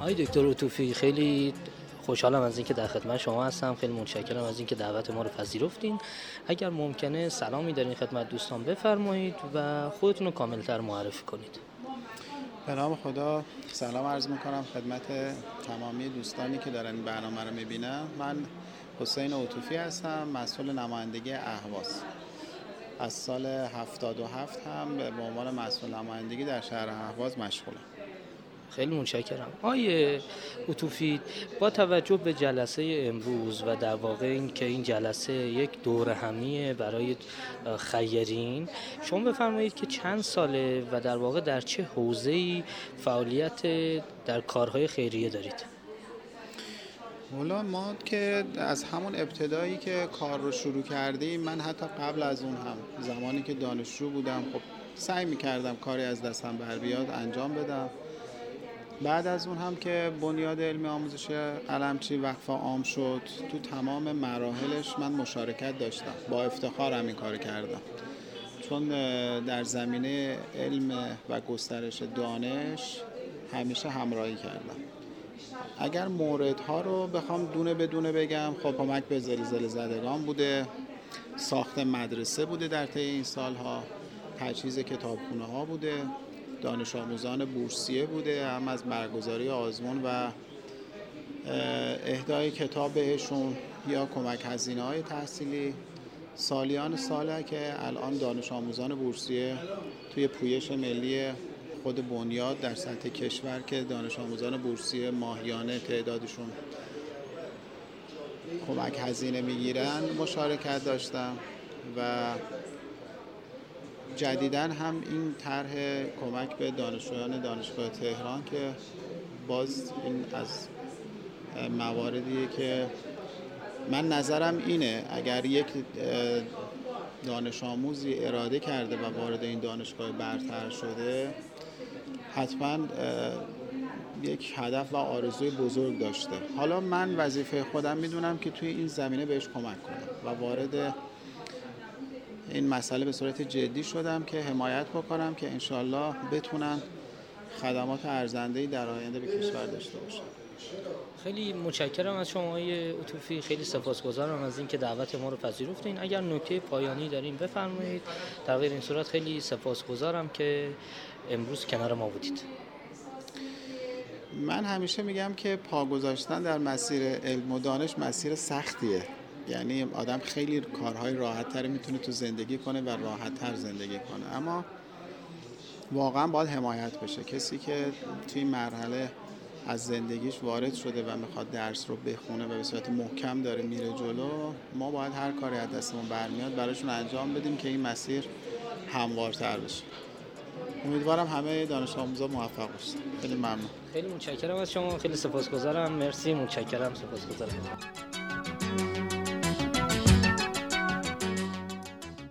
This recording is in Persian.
آقای دکتر اوتوفی خیلی خوشحالم از اینکه در خدمت شما هستم. خیلی متشکرم از اینکه دعوت ما رو پذیرفتین. اگر ممکنه سلامی دارین خدمت دوستان بفرمایید و خودتون رو کاملتر معرفی کنید. به نام خدا سلام عرض می‌کنم خدمت تمامی دوستانی که دارن برنامه رو می‌بینم من حسین اوتوفی هستم مسئول نمایندگی اهواز. از سال 77 هم به عنوان مسئول نمایندگی در شهر اهواز مشغولم. خیلی متشکرم. آیه اتوفید با توجه به جلسه امروز و در واقع این که این جلسه یک دور همیه برای خیرین شما بفرمایید که چند ساله و در واقع در چه حوزه‌ای فعالیت در کارهای خیریه دارید؟ مولا ما که از همون ابتدایی که کار رو شروع کردیم من حتی قبل از اون هم زمانی که دانشجو بودم خب سعی می‌کردم کاری از دستم بر بیاد انجام بدم. بعد از اون هم که بنیاد علمی آموزش قلمچی وقفا عام شد تو تمام مراحلش من مشارکت داشتم. با افتخارم این کار کردم. چون در زمینه علم و گسترش دانش همیشه همراهی کردم. اگر موردها رو بخوام دونه بدونه بگم خب کمک به زلزله زدگان بوده ساخت مدرسه بوده در طی این سالها تجهیز کتابخونه ها بوده. دانش آموزان بورسیه بوده هم از برگزاری آزمون و اهدای کتاب بهشون یا کمک هزینه های تحصیلی سالیان ساله که الان دانش آموزان بورسیه توی پویش ملی خود بنیاد در سطح کشور که دانش آموزان بورسیه ماهیانه تعدادشون کمک هزینه می‌گیرن مشارکت داشتم و جدیدا هم این طرح کمک به دانشجویان دانشگاه تهران که باز این از مواردیه که من نظرم اینه اگر یک دانش آموزی اراده کرده و وارد این دانشگاه برتر شده حتما یک هدف و آرزوی بزرگ داشته. حالا من وظیفه خودم می‌دونم که توی این زمینه بهش کمک کنم و وارد این مسئله به صورت جدی شدم که حمایت بکنم که انشالله بتونن خدمات ارزندهی در آینده به کشور داشته باشن خیلی متشکرم از شما های اتوفی خیلی سپاسگزارم از اینکه دعوت ما رو پذیرفتین. اگر نکته پایانی دارین بفرمایید. در غیر این صورت خیلی سپاسگزارم که امروز کنار ما بودید. من همیشه میگم که پا گذاشتن در مسیر علم و دانش مسیر سختیه. یعنی آدم خیلی کارهای راحت تر می‌تونه تو زندگی کنه و راحت تر زندگی کنه. اما واقعا باید حمایت بشه. کسی که توی مرحله از زندگیش وارد شده و می‌خواد درس رو بخونه و به صورت محکم داره میره جلو ما باید هر کاری از دستمون برمیاد براشون انجام بدیم که این مسیر هموارتر بشه. امیدوارم همه دانش آموزا موفق باشن. خیلی ممنون. خیلی متشکرم از شما. خیلی سپاسگزارم. مرسی. متشکرم. سپاسگزارم.